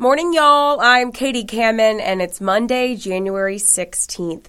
Morning, y'all. I'm Katie Kamin, and it's Monday, January 16th.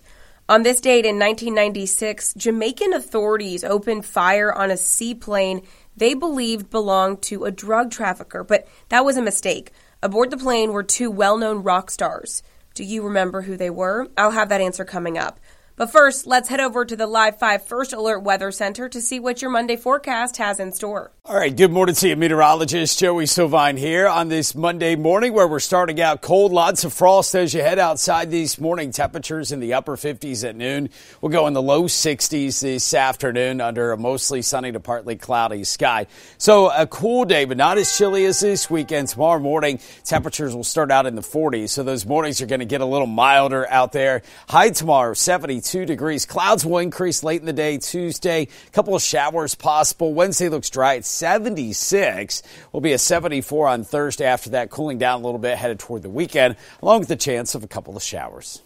On this date in 1996, Jamaican authorities opened fire on a seaplane they believed belonged to a drug trafficker, but that was a mistake. Aboard the plane were two well known rock stars. Do you remember who they were? I'll have that answer coming up. But first, let's head over to the Live 5 First Alert Weather Center to see what your Monday forecast has in store. All right, good morning to you, meteorologist Joey Sovine here on this Monday morning where we're starting out cold. Lots of frost as you head outside these morning temperatures in the upper 50s at noon. We'll go in the low 60s this afternoon under a mostly sunny to partly cloudy sky. So a cool day, but not as chilly as this weekend. Tomorrow morning, temperatures will start out in the 40s, so those mornings are going to get a little milder out there. High tomorrow, 72. 72 degrees. Clouds will increase late in the day Tuesday. A couple of showers possible. Wednesday looks dry at 76. Will be a 74 on Thursday. After that, cooling down a little bit headed toward the weekend, along with the chance of a couple of showers.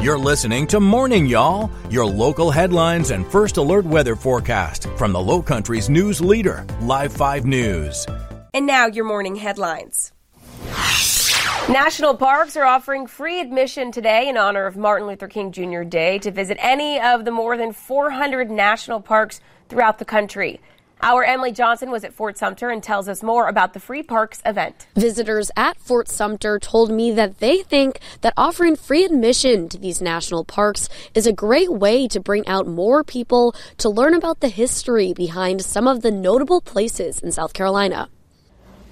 You're listening to Morning Y'all, your local headlines and first alert weather forecast from the Low Country's news leader, Live 5 News. And now your morning headlines. National parks are offering free admission today in honor of Martin Luther King Jr. Day to visit any of the more than 400 national parks throughout the country. Our Emily Johnson was at Fort Sumter and tells us more about the Free Parks event. Visitors at Fort Sumter told me that they think that offering free admission to these national parks is a great way to bring out more people to learn about the history behind some of the notable places in South Carolina.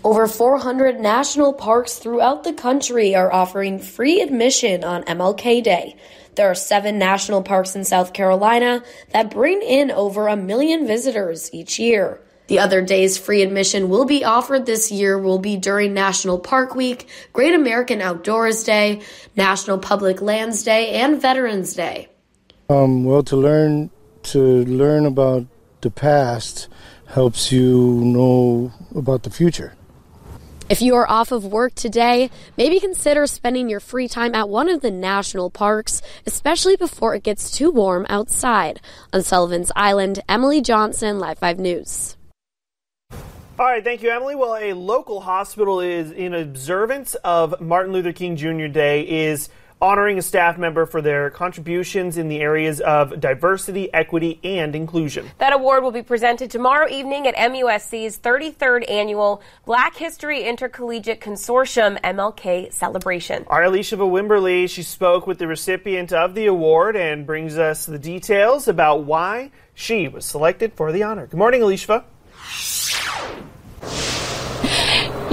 Over 400 national parks throughout the country are offering free admission on MLK Day. There are seven national parks in South Carolina that bring in over a million visitors each year. The other days free admission will be offered this year will be during National Park Week, Great American Outdoors Day, National Public Lands Day, and Veterans Day. Um, well, to learn to learn about the past helps you know about the future. If you are off of work today, maybe consider spending your free time at one of the national parks, especially before it gets too warm outside. On Sullivan's Island, Emily Johnson, Live 5 News. All right, thank you, Emily. Well, a local hospital is in observance of Martin Luther King Jr. Day is honoring a staff member for their contributions in the areas of diversity, equity, and inclusion. That award will be presented tomorrow evening at MUSC's 33rd annual Black History Intercollegiate Consortium MLK celebration. Our Alicia Wimberly, she spoke with the recipient of the award and brings us the details about why she was selected for the honor. Good morning, Alicia.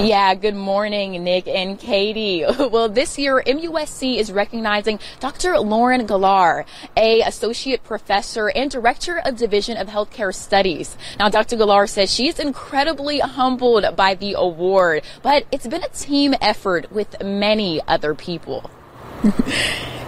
Yeah, good morning, Nick and Katie. Well, this year, MUSC is recognizing Dr. Lauren Gellar, a associate professor and director of Division of Healthcare Studies. Now, Dr. Gellar says she is incredibly humbled by the award, but it's been a team effort with many other people.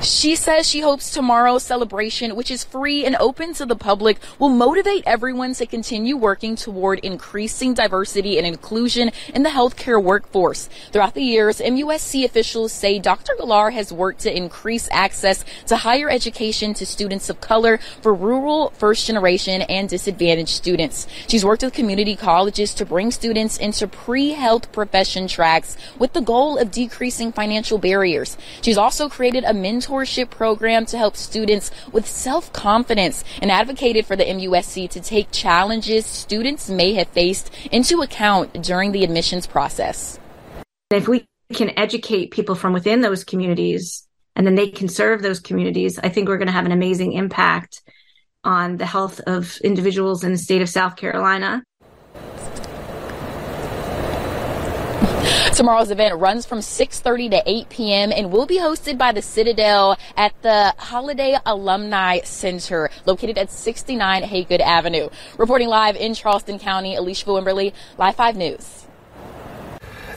She says she hopes tomorrow's celebration, which is free and open to the public, will motivate everyone to continue working toward increasing diversity and inclusion in the healthcare workforce. Throughout the years, MUSC officials say Dr. Gellar has worked to increase access to higher education to students of color for rural, first generation, and disadvantaged students. She's worked with community colleges to bring students into pre-health profession tracks with the goal of decreasing financial barriers. She's also created a mentorship program to help students with self-confidence and advocated for the MUSC to take challenges students may have faced into account during the admissions process. If we can educate people from within those communities and then they can serve those communities, I think we're going to have an amazing impact on the health of individuals in the state of South Carolina. Tomorrow's event runs from 6:30 to 8 p.m. and will be hosted by the Citadel at the Holliday Alumni Center, located at 69 Hagood Avenue. Reporting live in Charleston County, Alicia Wimberly, Live 5 News.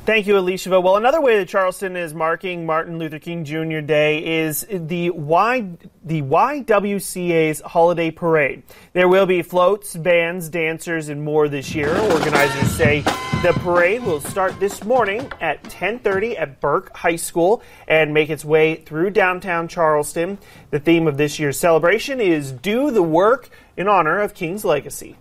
Thank you, Alicia. Well, another way that Charleston is marking Martin Luther King Jr. Day is the Y the YWCA's holiday parade. There will be floats, bands, dancers, and more this year. Organizers say the parade will start this morning at 10:30 at Burke High School and make its way through downtown Charleston. The theme of this year's celebration is "Do the Work" in honor of King's legacy.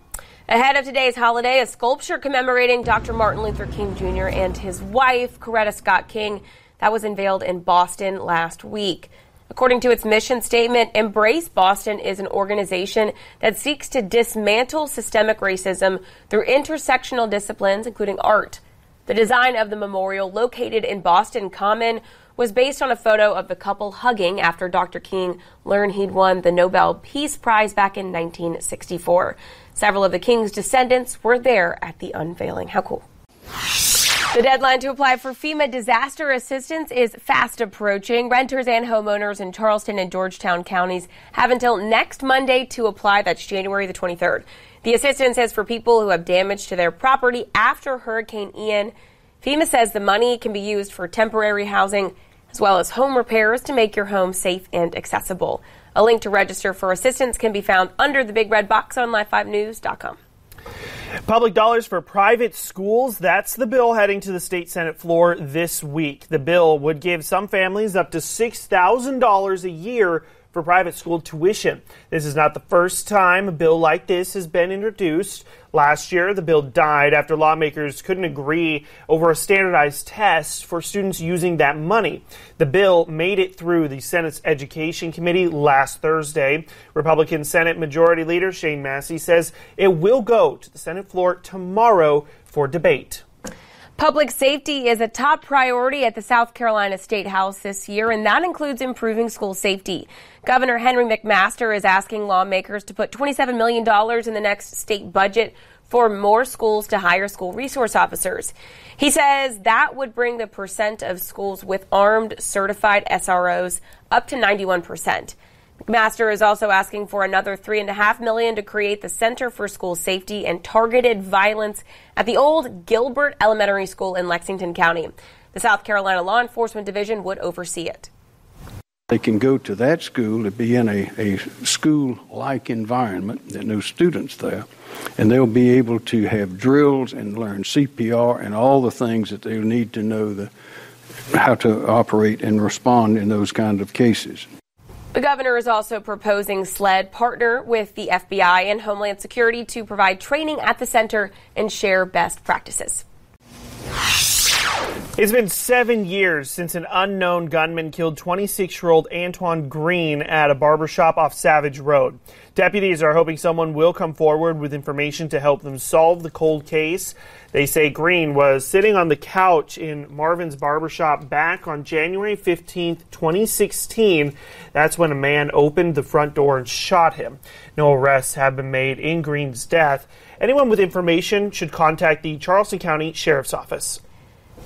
Ahead of today's holiday, a sculpture commemorating Dr. Martin Luther King Jr. and his wife, Coretta Scott King, that was unveiled in Boston last week. According to its mission statement, Embrace Boston is an organization that seeks to dismantle systemic racism through intersectional disciplines, including art. The design of the memorial, located in Boston Common, was based on a photo of the couple hugging after Dr. King learned he'd won the Nobel Peace Prize back in 1964. Several of the King's descendants were there at the unveiling. How cool. The deadline to apply for FEMA disaster assistance is fast approaching. Renters and homeowners in Charleston and Georgetown counties have until next Monday to apply. That's January the 23rd. The assistance is for people who have damage to their property after Hurricane Ian. FEMA says the money can be used for temporary housing as well as home repairs to make your home safe and accessible. A link to register for assistance can be found under the big red box on live5news.com. Public dollars for private schools. That's the bill heading to the state Senate floor this week. The bill would give some families up to $6,000 a year for private school tuition. This is not the first time a bill like this has been introduced. Last year, the bill died after lawmakers couldn't agree over a standardized test for students using that money. The bill made it through the Senate's Education Committee last Thursday. Republican Senate Majority Leader Shane Massey says it will go to the Senate floor tomorrow for debate. Public safety is a top priority at the South Carolina State House this year, and that includes improving school safety. Governor Henry McMaster is asking lawmakers to put $27 million in the next state budget for more schools to hire school resource officers. He says that would bring the percent of schools with armed certified SROs up to 91 percent. McMaster is also asking for another three and a half million to create the Center for School Safety and Targeted Violence at the old Gilbert Elementary School in Lexington County. The South Carolina Law Enforcement Division would oversee it. They can go to that school to be in a, a school like environment. There are no students there. And they'll be able to have drills and learn CPR and all the things that they'll need to know the, how to operate and respond in those kind of cases. The governor is also proposing SLED partner with the FBI and Homeland Security to provide training at the center and share best practices. It's been seven years since an unknown gunman killed 26 year old Antoine Green at a barbershop off Savage Road. Deputies are hoping someone will come forward with information to help them solve the cold case. They say Green was sitting on the couch in Marvin's barbershop back on January 15, 2016. That's when a man opened the front door and shot him. No arrests have been made in Green's death. Anyone with information should contact the Charleston County Sheriff's Office.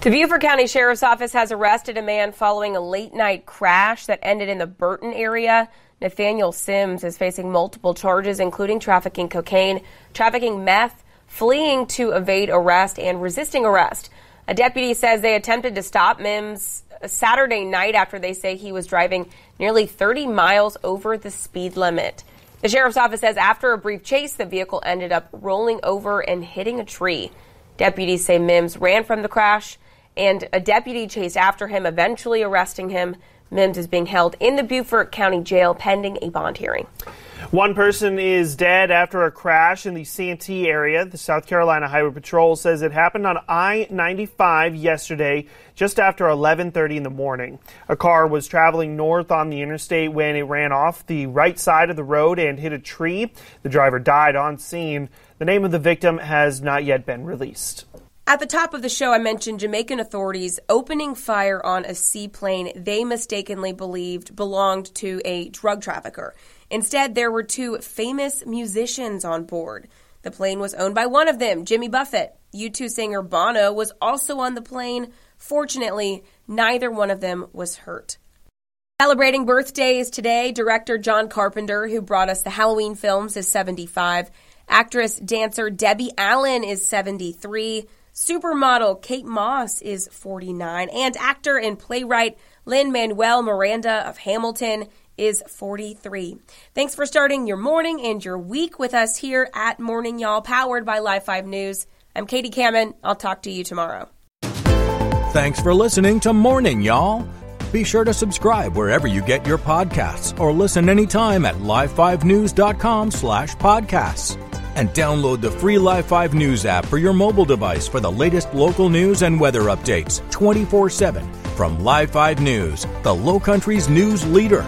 The Beaufort County Sheriff's Office has arrested a man following a late night crash that ended in the Burton area. Nathaniel Sims is facing multiple charges, including trafficking cocaine, trafficking meth, fleeing to evade arrest, and resisting arrest. A deputy says they attempted to stop Mims Saturday night after they say he was driving nearly 30 miles over the speed limit. The sheriff's office says after a brief chase, the vehicle ended up rolling over and hitting a tree. Deputies say Mims ran from the crash and a deputy chased after him, eventually arresting him. Mims is being held in the Beaufort County Jail pending a bond hearing. One person is dead after a crash in the Santee area. The South Carolina Highway Patrol says it happened on I-95 yesterday, just after 11:30 in the morning. A car was traveling north on the interstate when it ran off the right side of the road and hit a tree. The driver died on scene. The name of the victim has not yet been released. At the top of the show, I mentioned Jamaican authorities opening fire on a seaplane they mistakenly believed belonged to a drug trafficker. Instead, there were two famous musicians on board. The plane was owned by one of them, Jimmy Buffett. U2 singer Bono was also on the plane. Fortunately, neither one of them was hurt. Celebrating birthdays today, director John Carpenter, who brought us the Halloween films, is 75. Actress dancer Debbie Allen is 73. Supermodel Kate Moss is 49, and actor and playwright Lin Manuel Miranda of Hamilton is 43. Thanks for starting your morning and your week with us here at Morning Y'all, powered by Live 5 News. I'm Katie Kamin. I'll talk to you tomorrow. Thanks for listening to Morning Y'all. Be sure to subscribe wherever you get your podcasts or listen anytime at live5news.com slash podcasts. And download the free Live 5 News app for your mobile device for the latest local news and weather updates 24 7 from Live 5 News, the Low Country's news leader.